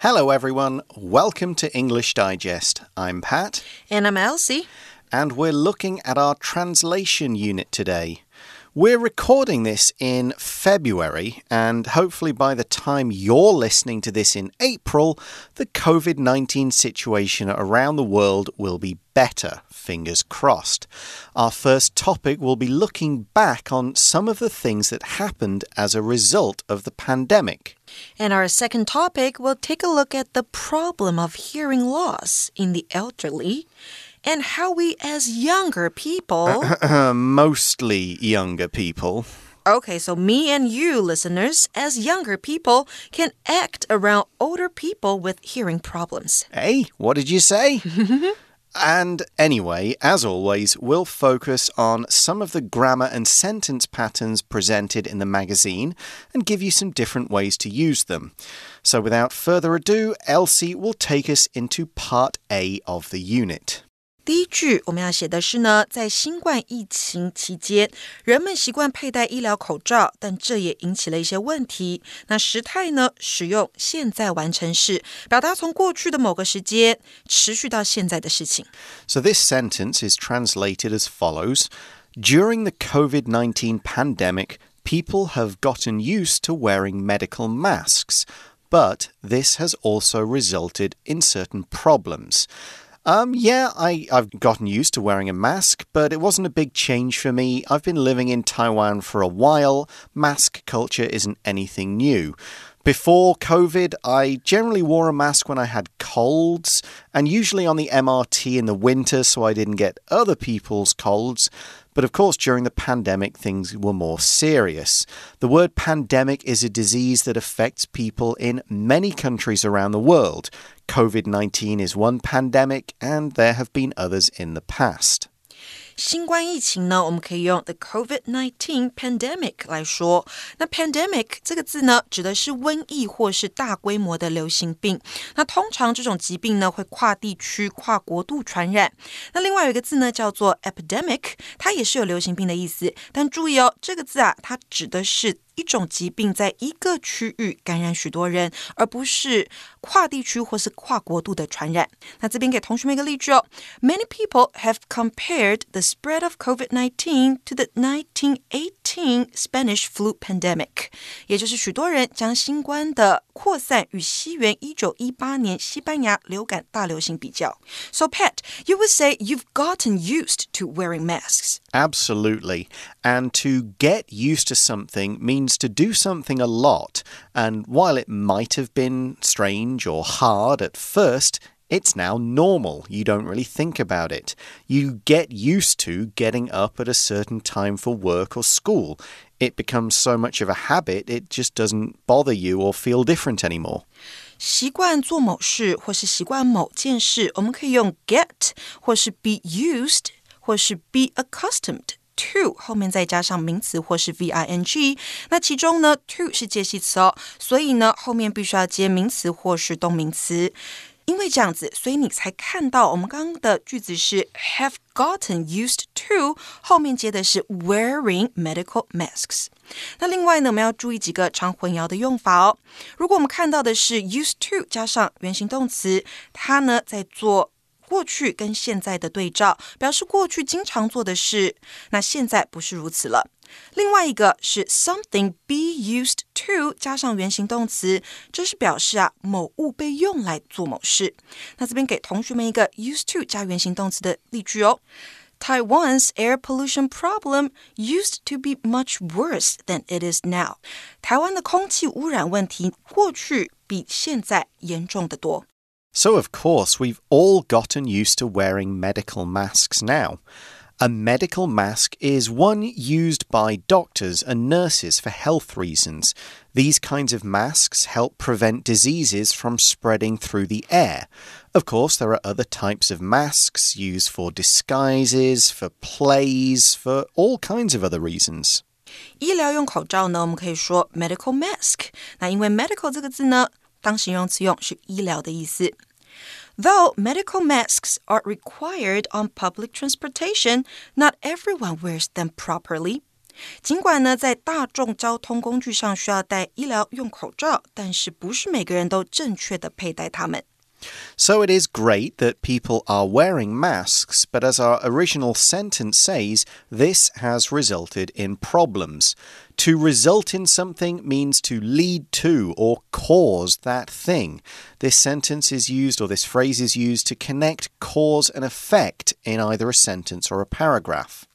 Hello, everyone. Welcome to English Digest. I'm Pat. And I'm Elsie. And we're looking at our translation unit today. We're recording this in February, and hopefully, by the time you're listening to this in April, the COVID 19 situation around the world will be better. Fingers crossed. Our first topic will be looking back on some of the things that happened as a result of the pandemic. And our second topic will take a look at the problem of hearing loss in the elderly and how we, as younger people, uh, uh, uh, mostly younger people, Okay, so me and you, listeners, as younger people, can act around older people with hearing problems. Hey, what did you say? And anyway, as always, we'll focus on some of the grammar and sentence patterns presented in the magazine and give you some different ways to use them. So, without further ado, Elsie will take us into part A of the unit. 第一句我们要写的是呢，在新冠疫情期间，人们习惯佩戴医疗口罩，但这也引起了一些问题。那时态呢，使用现在完成式，表达从过去的某个时间持续到现在的事情。So this sentence is translated as follows: During the COVID-19 pandemic, people have gotten used to wearing medical masks, but this has also resulted in certain problems. Um, yeah, I, I've gotten used to wearing a mask, but it wasn't a big change for me. I've been living in Taiwan for a while. Mask culture isn't anything new. Before COVID, I generally wore a mask when I had colds, and usually on the MRT in the winter so I didn't get other people's colds. But of course, during the pandemic, things were more serious. The word pandemic is a disease that affects people in many countries around the world. COVID 19 is one pandemic, and there have been others in the past. 新冠疫情呢，我们可以用 the COVID-19 pandemic 来说。那 pandemic 这个字呢，指的是瘟疫或是大规模的流行病。那通常这种疾病呢，会跨地区、跨国度传染。那另外有一个字呢，叫做 epidemic，它也是有流行病的意思。但注意哦，这个字啊，它指的是。一种疾病在一个区域感染许多人，而不是跨地区或是跨国度的传染。那这边给同学们一个例句哦：Many people have compared the spread of COVID-19 to the 1918 Spanish flu pandemic，也就是许多人将新冠的扩散与西元一九一八年西班牙流感大流行比较。So Pat, you would say you've gotten used to wearing masks. Absolutely. And to get used to something means means to do something a lot, and while it might have been strange or hard at first, it's now normal. You don't really think about it. You get used to getting up at a certain time for work or school. It becomes so much of a habit, it just doesn't bother you or feel different anymore. 习惯做某事或是习惯某件事，我们可以用 get 或是 be used 或是 be accustomed。 to 后面再加上名词或是 v i n g，那其中呢 to 是介系词哦，所以呢后面必须要接名词或是动名词。因为这样子，所以你才看到我们刚刚的句子是 have gotten used to，后面接的是 wearing medical masks。那另外呢，我们要注意几个常混淆的用法哦。如果我们看到的是 used to 加上原形动词，它呢在做。过去跟现在的对照，表示过去经常做的事，那现在不是如此了。另外一个是 something be used to 加上原形动词，这是表示啊某物被用来做某事。那这边给同学们一个 used to 加原形动词的例句哦。Taiwan's air pollution problem used to be much worse than it is now。台湾的空气污染问题过去比现在严重的多。So, of course, we've all gotten used to wearing medical masks now. A medical mask is one used by doctors and nurses for health reasons. These kinds of masks help prevent diseases from spreading through the air. Of course, there are other types of masks used for disguises, for plays, for all kinds of other reasons. 医疗用口罩呢，我们可以说 medical mask。那因为 medical 这个字呢，当形容词用是医疗的意思。 Though medical masks are required on public transportation, not everyone wears them properly. 尽管呢，在大众交通工具上需要戴医疗用口罩，但是不是每个人都正确的佩戴它们。So it is great that people are wearing masks, but as our original sentence says, this has resulted in problems. To result in something means to lead to or cause that thing. This sentence is used, or this phrase is used, to connect cause and effect in either a sentence or a paragraph.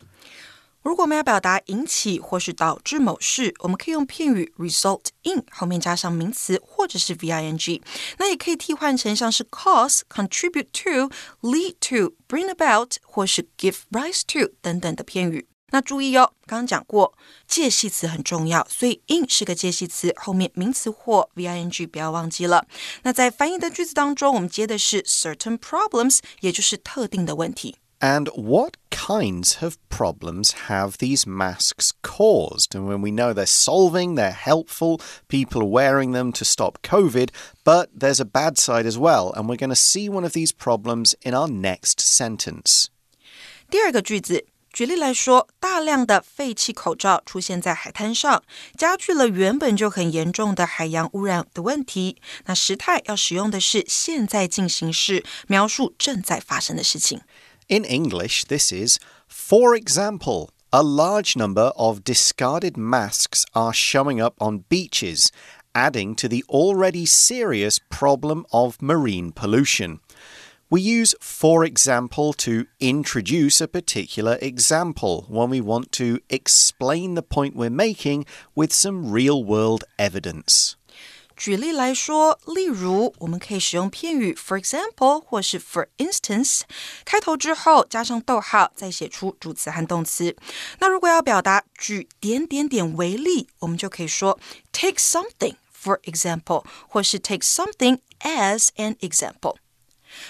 如果我们要表达引起或是导致某事，我们可以用片语 result in 后面加上名词或者是 v i n g，那也可以替换成像是 cause、contribute to、lead to、bring about 或是 give rise to 等等的片语。 那注意哦，刚刚讲过介系词很重要，所以 in 是个介系词，后面名词或 v i n g 不要忘记了。那在翻译的句子当中，我们接的是 certain problems，也就是特定的问题。And what kinds of problems have these masks caused? And when we know they're solving, they're helpful, people are wearing them to stop COVID, but there's a bad side as well. And we're going to see one of these problems in our next sentence. 第二个句子， 举例来说，大量的废弃口罩出现在海滩上，加剧了原本就很严重的海洋污染的问题。那时态要使用的是现在进行式，描述正在发生的事情。in English, this is, for example, a large number of discarded masks are showing up on beaches, adding to the already serious problem of marine pollution. We use for example to introduce a particular example when we want to explain the point we're making with some real world evidence. 举例来说，例如我们可以使用片语 for example 或是 for instance，开头之后加上逗号，再写出主词和动词。那如果要表达举点点点为例，我们就可以说 take something for example，或是 take something as an example。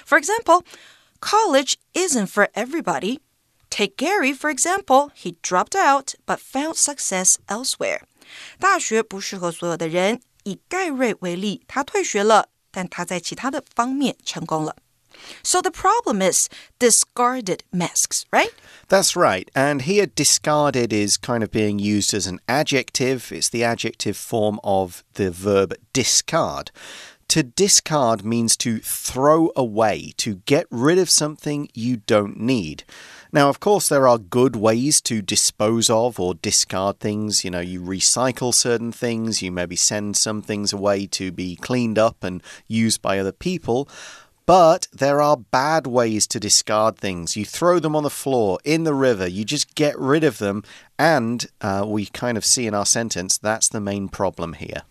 For example, college isn't for everybody. Take Gary, for example, he dropped out but found success elsewhere. 大学不适合所有的人，以盖瑞为例，他退学了，但他在其他的方面成功了。So the problem is discarded masks, right? That's right. And here, discarded is kind of being used as an adjective. It's the adjective form of the verb discard. To discard means to throw away, to get rid of something you don't need. Now, of course, there are good ways to dispose of or discard things. You know, you recycle certain things, you maybe send some things away to be cleaned up and used by other people. But there are bad ways to discard things. You throw them on the floor, in the river, you just get rid of them. And uh, we kind of see in our sentence that's the main problem here.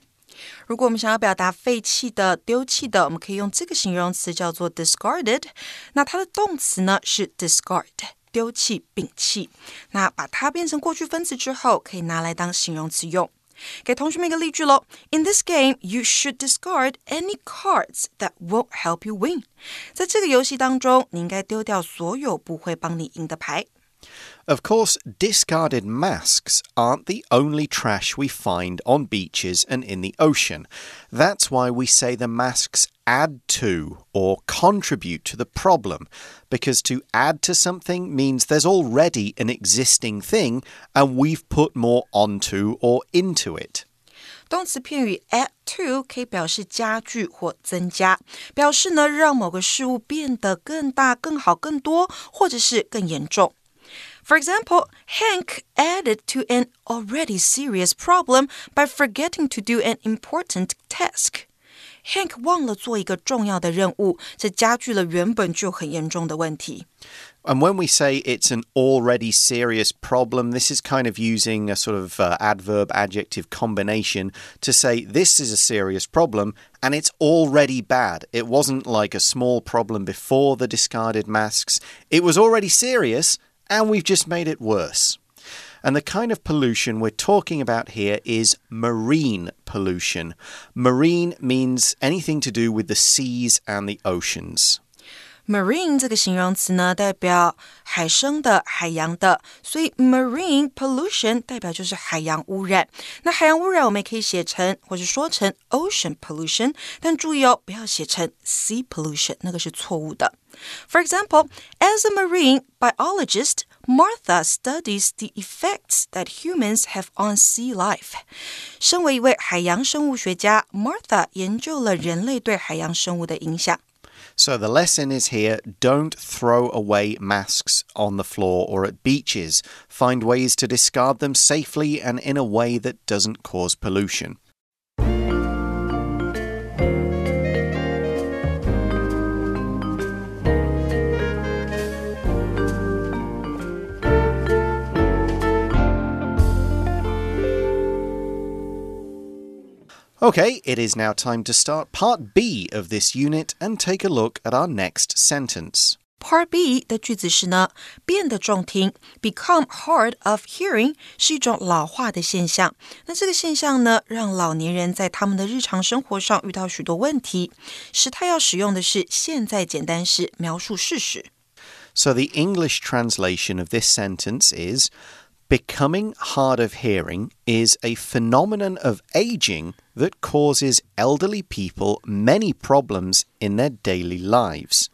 如果我们想要表达废弃的、丢弃的，我们可以用这个形容词叫做 discarded。那它的动词呢是 discard。丢弃、摒弃。那把它变成过去分词之后，可以拿来当形容词用。给同学们一个例句喽：In this game, you should discard any cards that won't help you win。在这个游戏当中，你应该丢掉所有不会帮你赢的牌。Of course, discarded masks aren't the only trash we find on beaches and in the ocean. That's why we say the masks add to or contribute to the problem, because to add to something means there's already an existing thing and we've put more onto or into it. 动词片语 add to 可以表示加剧或增加，表示呢让某个事物变得更大、更好、更多，或者是更严重。 for example, Hank added to an already serious problem by forgetting to do an important task. Hank 忘了做一个重要的任务，这加剧了原本就很严重的问题。And when we say it's an already serious problem, this is kind of using a sort of uh, adverb adjective combination to say this is a serious problem and it's already bad. It wasn't like a small problem before the discarded masks, it was already serious and we've just made it worse. And the kind of pollution we're talking about here is marine pollution. Marine means anything to do with the seas and the oceans. Marine 这个形容词呢，代表海生的、海洋的，所以 marine pollution 代表就是海洋污染。那海洋污染我们也可以写成或是说成 ocean pollution，但注意哦，不要写成 sea pollution，那个是错误的。For example, as a marine biologist, Martha studies the effects that humans have on sea life. 身为一位海洋生物学家，Martha 研究了人类对海洋生物的影响。So the lesson is here don't throw away masks on the floor or at beaches. Find ways to discard them safely and in a way that doesn't cause pollution. Okay, it is now time to start part B of this unit and take a look at our next sentence. Part B 的句子是呢，变得中听，become hard of hearing 是一种老化的现象。那这个现象呢，让老年人在他们的日常生活上遇到许多问题，使他要使用的是现在简单式描述事实。So the English translation of this sentence is Becoming hard of hearing is a phenomenon of aging that causes elderly people many problems in their daily lives.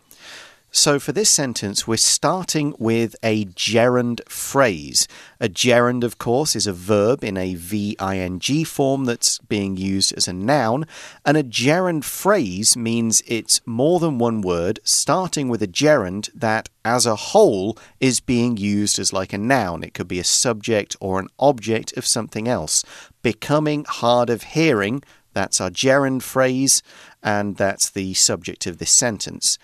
So, for this sentence, we're starting with a gerund phrase. A gerund, of course, is a verb in a VING form that's being used as a noun, and a gerund phrase means it's more than one word, starting with a gerund that, as a whole, is being used as like a noun. It could be a subject or an object of something else. Becoming hard of hearing, that's our gerund phrase, and that's the subject of this sentence.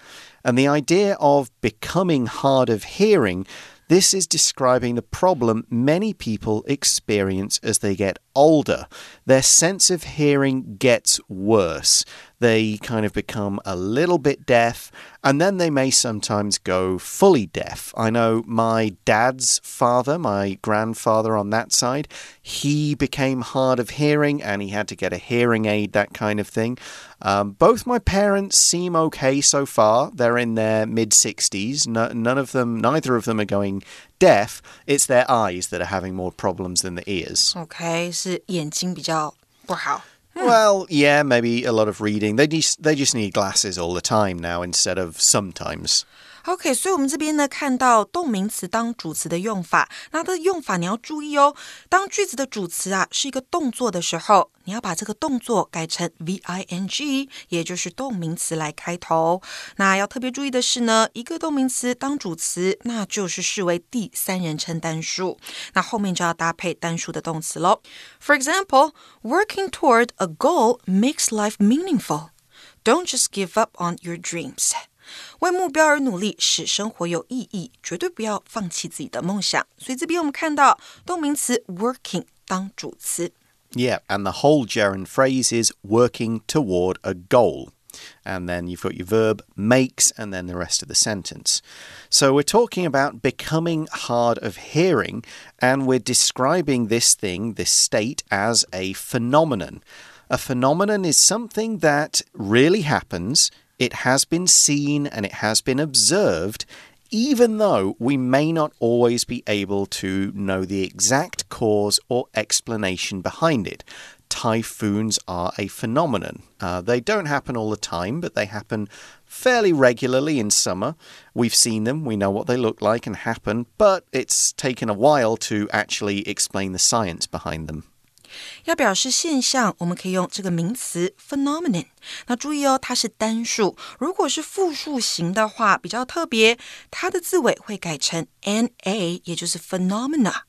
And the idea of becoming hard of hearing, this is describing the problem many people experience as they get older. Their sense of hearing gets worse they kind of become a little bit deaf, and then they may sometimes go fully deaf. I know my dad's father, my grandfather on that side, he became hard of hearing and he had to get a hearing aid, that kind of thing. Um, both my parents seem okay so far. They're in their mid 60s. No, none of them, neither of them are going deaf. It's their eyes that are having more problems than the ears. Okay, 是眼睛比较不好。well, yeah, maybe a lot of reading. They just they just need glasses all the time now instead of sometimes. OK，所以我们这边呢看到动名词当主词的用法，那它的用法你要注意哦。当句子的主词啊是一个动作的时候，你要把这个动作改成 V I N G，也就是动名词来开头。那要特别注意的是呢，一个动名词当主词，那就是视为第三人称单数，那后面就要搭配单数的动词喽。For example, working toward a goal makes life meaningful. Don't just give up on your dreams. 为目标而努力，使生活有意义，绝对不要放弃自己的梦想。所以这边我们看到动名词 working 当主词。Yeah, and the whole gerund phrase is working toward a goal. And then you've got your verb makes, and then the rest of the sentence. So we're talking about becoming hard of hearing, and we're describing this thing, this state, as a phenomenon. A phenomenon is something that really happens it has been seen and it has been observed, even though we may not always be able to know the exact cause or explanation behind it. Typhoons are a phenomenon. Uh, they don't happen all the time, but they happen fairly regularly in summer. We've seen them, we know what they look like and happen, but it's taken a while to actually explain the science behind them. 要表示现象，我们可以用这个名词 phenomenon。那注意哦，它是单数。如果是复数型的话，比较特别，它的字尾会改成 na，也就是 phenomena。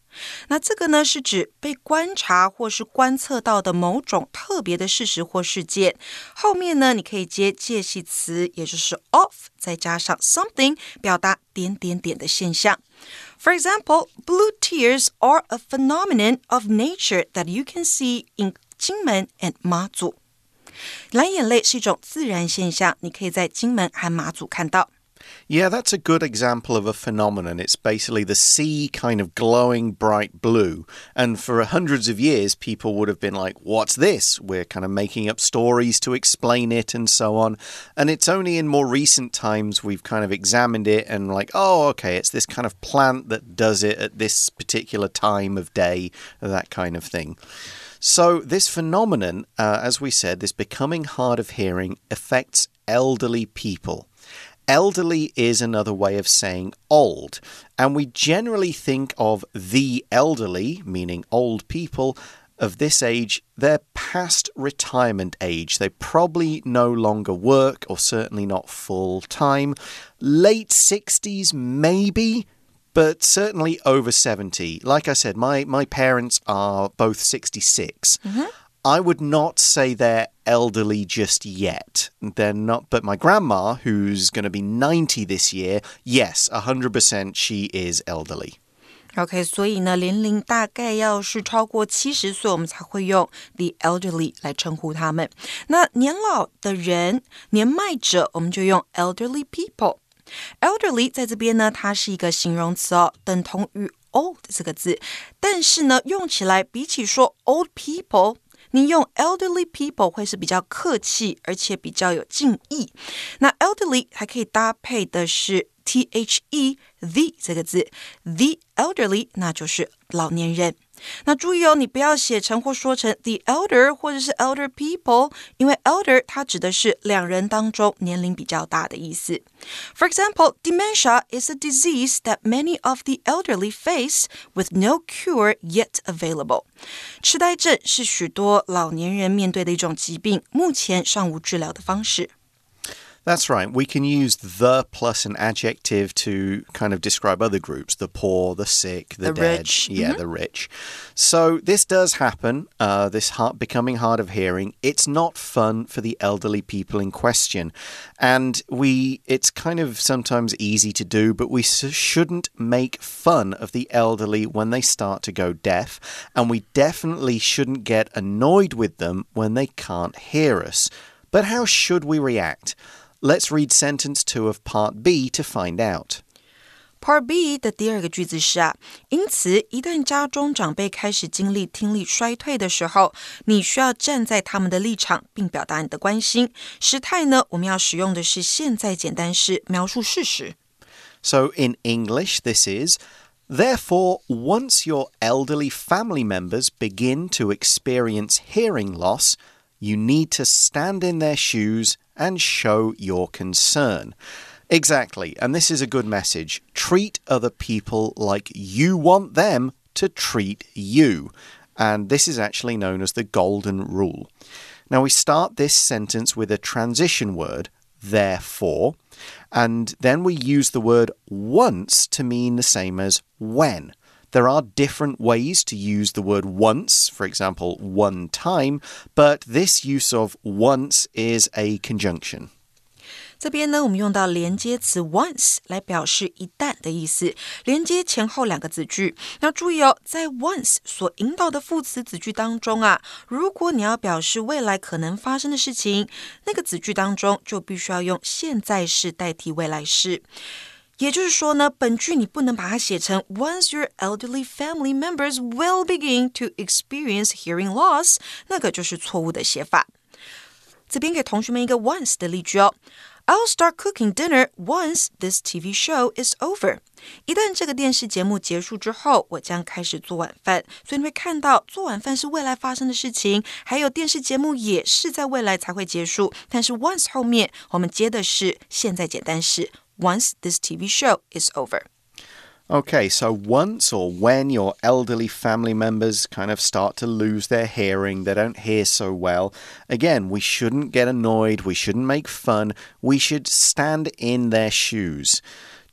那这个呢，是指被观察或是观测到的某种特别的事实或事件。后面呢，你可以接介系词，也就是 of，再加上 something，表达点点点的现象。For example, blue tears are a phenomenon of nature that you can see in Kinmen and Mazu。蓝眼泪是一种自然现象，你可以在金门和马祖看到。Yeah, that's a good example of a phenomenon. It's basically the sea kind of glowing bright blue. And for hundreds of years, people would have been like, What's this? We're kind of making up stories to explain it and so on. And it's only in more recent times we've kind of examined it and, like, oh, okay, it's this kind of plant that does it at this particular time of day, that kind of thing. So, this phenomenon, uh, as we said, this becoming hard of hearing affects elderly people. Elderly is another way of saying old, and we generally think of the elderly, meaning old people, of this age, they're past retirement age. They probably no longer work, or certainly not full time. Late 60s, maybe, but certainly over 70. Like I said, my, my parents are both 66. Mm -hmm. I would not say they're elderly just yet. They're not, but my grandma, who's going to be 90 this year, yes, 100% she is elderly. OK，所以呢，年龄大概要是超过七十岁，我们才会用 the elderly 来称呼他们。那年老的人、年迈者，我们就用 elderly people。elderly 在这边呢，它是一个形容词哦，等同于 old 这个字，但是呢，用起来比起说 old people。 你用 elderly people 会是比较客气，而且比较有敬意。那 elderly 还可以搭配的是 t h e the 这个字，the elderly 那就是老年人。那注意哦，你不要写成或说成 the elder 或者是 elder people，因为 elder 它指的是两人当中年龄比较大的意思。For example, dementia is a disease that many of the elderly face with no cure yet available. 痴呆症是许多老年人面对的一种疾病，目前尚无治疗的方式。 That's right. We can use the plus an adjective to kind of describe other groups the poor, the sick, the, the dead. Rich. Yeah, mm -hmm. the rich. So this does happen, uh, this heart becoming hard of hearing. It's not fun for the elderly people in question. And we, it's kind of sometimes easy to do, but we shouldn't make fun of the elderly when they start to go deaf. And we definitely shouldn't get annoyed with them when they can't hear us. But how should we react? Let's read sentence two of part B to find out. Part B 的第二个句子是啊，因此一旦家中长辈开始经历听力衰退的时候，你需要站在他们的立场，并表达你的关心。时态呢，我们要使用的是现在简单式，描述事实。So in English, this is. Therefore, once your elderly family members begin to experience hearing loss, you need to stand in their shoes and show your concern. Exactly, and this is a good message. Treat other people like you want them to treat you. And this is actually known as the golden rule. Now, we start this sentence with a transition word, therefore, and then we use the word once to mean the same as when. There are different ways to use the word once, for example, one time, but this use of once is a conjunction. 这边呢，我们用到连接词 once 来表示一旦的意思，连接前后两个子句。那注意哦，在 once 所引导的副词子句当中啊，如果你要表示未来可能发生的事情，那个子句当中就必须要用现在式代替未来式。 也就是说呢，本句你不能把它写成 Once your elderly family members will begin to experience hearing loss，那个就是错误的写法。这边给同学们一个 once 的例句哦。I'll start cooking dinner once this TV show is over。一旦这个电视节目结束之后，我将开始做晚饭。所以你会看到，做晚饭是未来发生的事情，还有电视节目也是在未来才会结束。但是 once 后面我们接的是现在简单式。Once this TV show is over. Okay, so once or when your elderly family members kind of start to lose their hearing, they don't hear so well, again, we shouldn't get annoyed, we shouldn't make fun, we should stand in their shoes.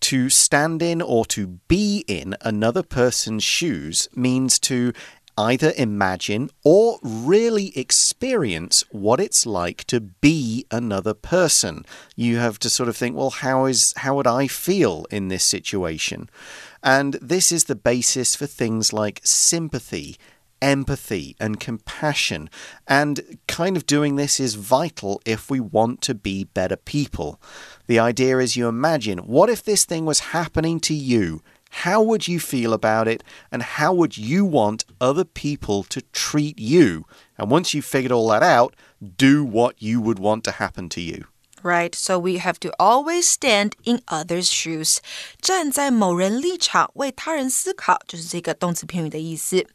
To stand in or to be in another person's shoes means to either imagine or really experience what it's like to be another person. You have to sort of think, well, how is how would I feel in this situation? And this is the basis for things like sympathy, empathy and compassion. And kind of doing this is vital if we want to be better people. The idea is you imagine what if this thing was happening to you? How would you feel about it? And how would you want other people to treat you? And once you've figured all that out, do what you would want to happen to you Right, so we have to always stand in others' shoes. 站在某人立场为他人思考，就是这个动词片语的意思。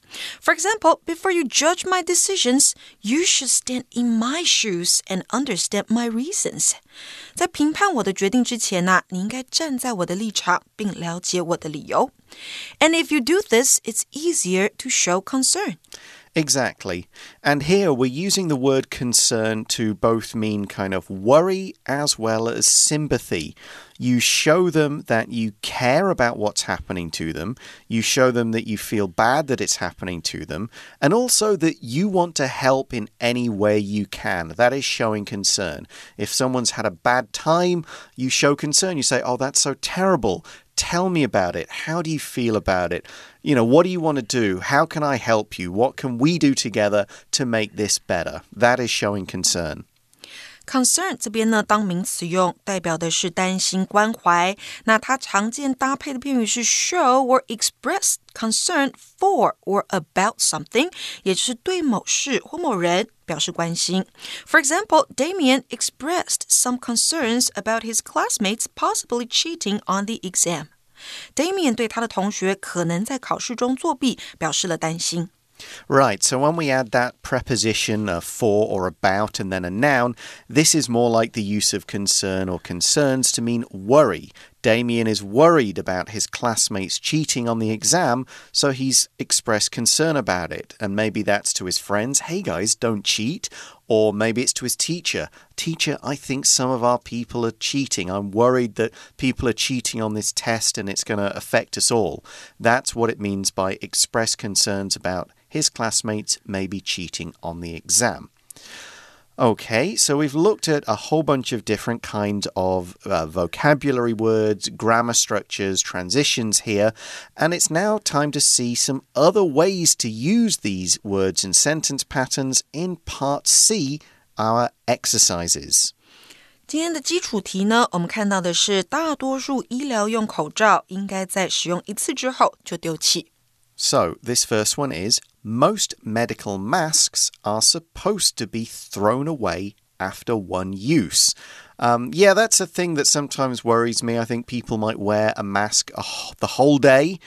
For example, before you judge my decisions, you should stand in my shoes and understand my reasons. 在评判我的决定之前呢、你应该站在我的立场，并了解我的理由。And if you do this, it's easier to show concern. Exactly. And here we're using the word concern to both mean kind of worry as well as sympathy. You show them that you care about what's happening to them. You show them that you feel bad that it's happening to them. And also that you want to help in any way you can. That is showing concern. If someone's had a bad time, you show concern. You say, Oh, that's so terrible. Tell me about it. How do you feel about it? You know, what do you want to do? How can I help you? What can we do together to make this better? That is showing concern Concern 这边呢，当名词用，代表的是担心、关怀。那它常见搭配的片语是 show or express concern for or about something，也就是对某事或某人表示关心。For example, Damien expressed some concerns about his classmates possibly cheating on the exam. Damien 对他的同学可能在考试中作弊表示了担心。 Right, so when we add that preposition of for or about and then a noun, this is more like the use of concern or concerns to mean worry. Damien is worried about his classmates cheating on the exam, so he's expressed concern about it. And maybe that's to his friends, hey guys, don't cheat. Or maybe it's to his teacher, teacher, I think some of our people are cheating. I'm worried that people are cheating on this test and it's going to affect us all. That's what it means by express concerns about his classmates maybe cheating on the exam. Okay, so we've looked at a whole bunch of different kinds of uh, vocabulary words, grammar structures, transitions here, and it's now time to see some other ways to use these words and sentence patterns in Part C, our exercises. 今天的基础题呢，我们看到的是大多数医疗用口罩应该在使用一次之后就丢弃。 So, this first one is most medical masks are supposed to be thrown away after one use. Um, yeah, that's a thing that sometimes worries me. I think people might wear a mask oh, the whole day.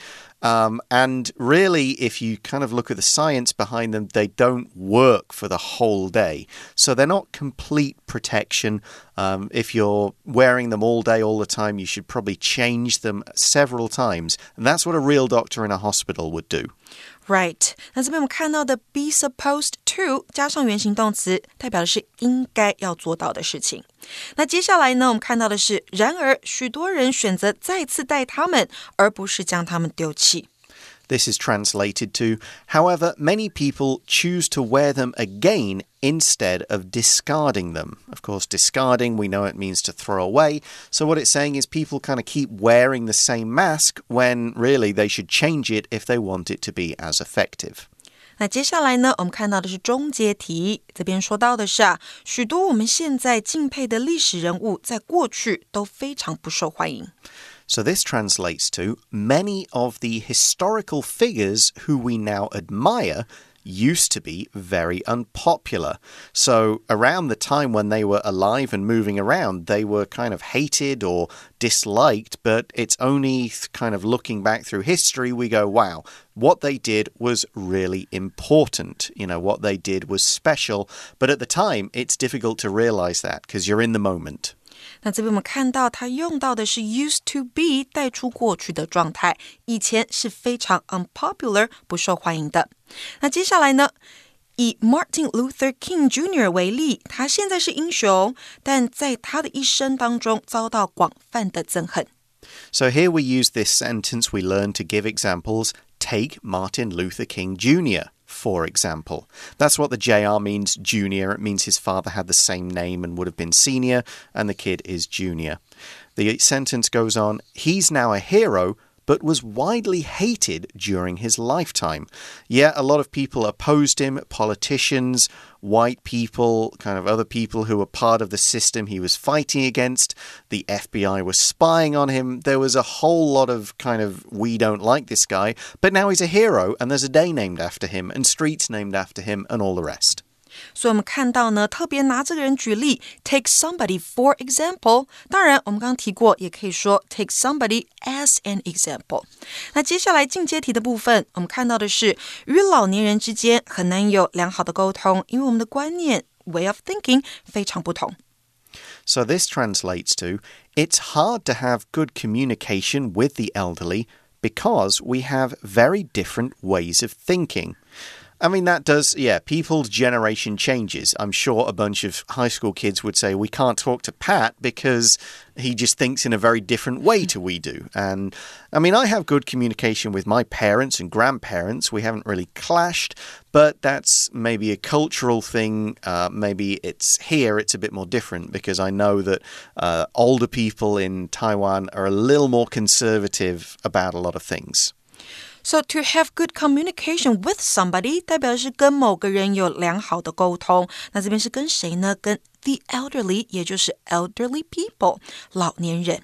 Um, and really, if you kind of look at the science behind them, they don't work for the whole day. So they're not complete protection. Um, if you're wearing them all day, all the time, you should probably change them several times. And that's what a real doctor in a hospital would do. Right，那这边我们看到的 be supposed to 加上原形动词，代表的是应该要做到的事情。那接下来呢，我们看到的是，然而许多人选择再次带他们，而不是将他们丢弃。This is translated to, however, many people choose to wear them again instead of discarding them. Of course, discarding, we know it means to throw away. So, what it's saying is people kind of keep wearing the same mask when really they should change it if they want it to be as effective. 那接下来呢，我们看到的是终结题，这边说到的是啊，许多我们现在敬佩的历史人物，在过去都非常不受欢迎。 So, this translates to many of the historical figures who we now admire used to be very unpopular. So, around the time when they were alive and moving around, they were kind of hated or disliked, but it's only kind of looking back through history we go, wow, what they did was really important. You know, what they did was special. But at the time, it's difficult to realize that because you're in the moment. 那这边我们看到，它用到的是 used to be 带出过去的状态，以前是非常 unpopular 不受欢迎的。那接下来呢，以 Martin Luther King Jr. 为例，他现在是英雄，但在他的一生当中遭到广泛的憎恨。 So here we use this sentence we learn to give examples. Take Martin Luther King Jr., for example. That's what the JR means, junior. It means his father had the same name and would have been senior, and the kid is junior. The sentence goes on He's now a hero, but was widely hated during his lifetime. Yeah, a lot of people opposed him, politicians, white people, kind of other people who were part of the system he was fighting against. The FBI was spying on him. There was a whole lot of kind of, we don't like this guy, but now he's a hero and there's a day named after him and streets named after him and all the rest. 所以我们看到呢，特别拿这个人举例，take somebody for example。当然，我们刚刚提过，也可以说 take somebody as an example。那接下来进阶题的部分，我们看到的是与老年人之间很难有良好的沟通，因为我们的观念 way of thinking 非常不同。So this translates to it's hard to have good communication with the elderly because we have very different ways of thinking. I mean, that does, yeah, people's generation changes. I'm sure a bunch of high school kids would say, we can't talk to Pat because he just thinks in a very different way to we do. And I mean, I have good communication with my parents and grandparents. We haven't really clashed, but that's maybe a cultural thing. Uh, maybe it's here, it's a bit more different because I know that uh, older people in Taiwan are a little more conservative about a lot of things. So to have good communication with somebody，代表是跟某个人有良好的沟通。那这边是跟谁呢？跟 the elderly，也就是 elderly people，老年人。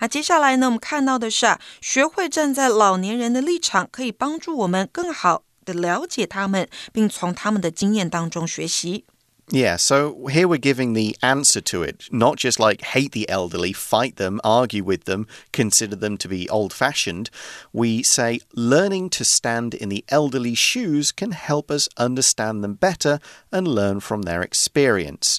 那接下来呢，我们看到的是啊，学会站在老年人的立场，可以帮助我们更好的了解他们，并从他们的经验当中学习。Yeah, so here we're giving the answer to it, not just like hate the elderly, fight them, argue with them, consider them to be old fashioned. We say learning to stand in the elderly's shoes can help us understand them better and learn from their experience.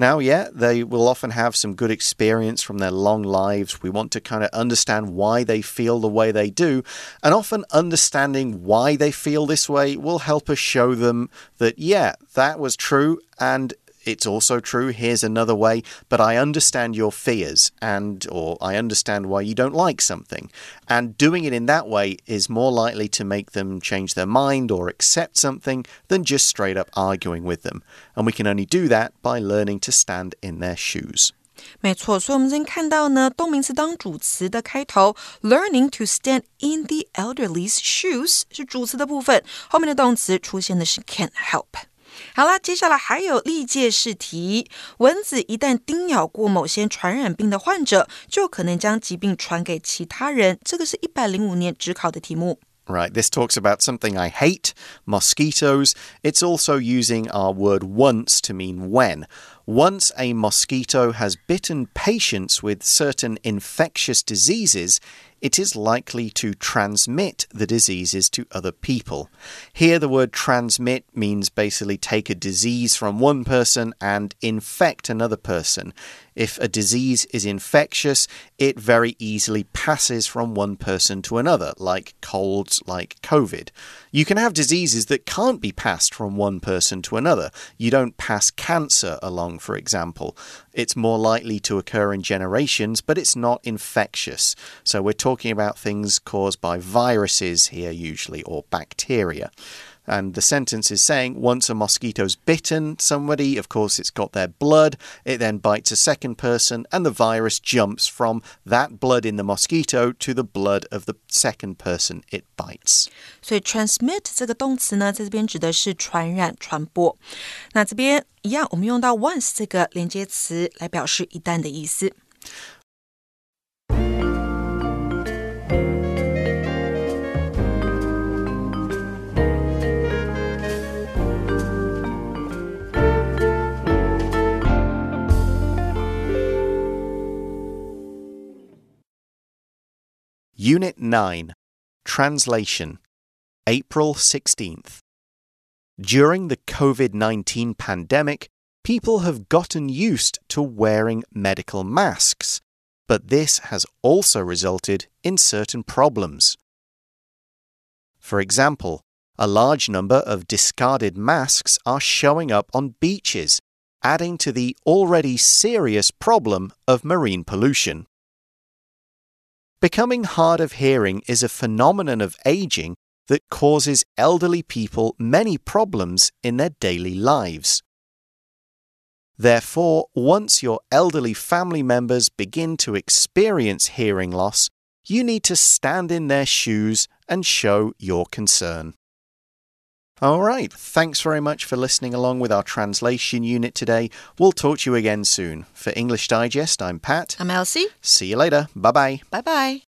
Now, yeah, they will often have some good experience from their long lives. We want to kind of understand why they feel the way they do. And often understanding why they feel this way will help us show them that, yeah, that was true. And it's also true here's another way but i understand your fears and or i understand why you don't like something and doing it in that way is more likely to make them change their mind or accept something than just straight up arguing with them and we can only do that by learning to stand in their shoes 没错，所以我们今天看到呢，动名词当主词的开头，learning to stand in the elderly's shoes 是主词的部分，后面的动词出现的是 can help。 好啦，接下来还有历届试题。蚊子一旦叮咬过某些传染病的患者，就可能将疾病传给其他人。这个是一百零五年只考的题目。Right, this talks about something I hate, mosquitoes. It's also using our word once to mean when. Once a mosquito has bitten patients with certain infectious diseases, it is likely to transmit the diseases to other people. Here, the word transmit means basically take a disease from one person and infect another person. If a disease is infectious, it very easily passes from one person to another, like colds, like COVID. You can have diseases that can't be passed from one person to another. You don't pass cancer along, for example. It's more likely to occur in generations, but it's not infectious. So we're talking about things caused by viruses here, usually, or bacteria. And the sentence is saying once a mosquito's bitten somebody, of course, it's got their blood, it then bites a second person, and the virus jumps from that blood in the mosquito to the blood of the second person it bites. 所以 transmit 这个动词呢，在这边指的是传染、传播。那这边一样，我们用到 once 这个连接词来表示一旦的意思。 Unit 9 Translation April 16th. During the COVID 19 pandemic, people have gotten used to wearing medical masks, but this has also resulted in certain problems. For example, a large number of discarded masks are showing up on beaches, adding to the already serious problem of marine pollution. Becoming hard of hearing is a phenomenon of aging that causes elderly people many problems in their daily lives. Therefore, once your elderly family members begin to experience hearing loss, you need to stand in their shoes and show your concern. All right. Thanks very much for listening along with our translation unit today. We'll talk to you again soon. For English Digest, I'm Pat. I'm Elsie. See you later. Bye bye. Bye bye.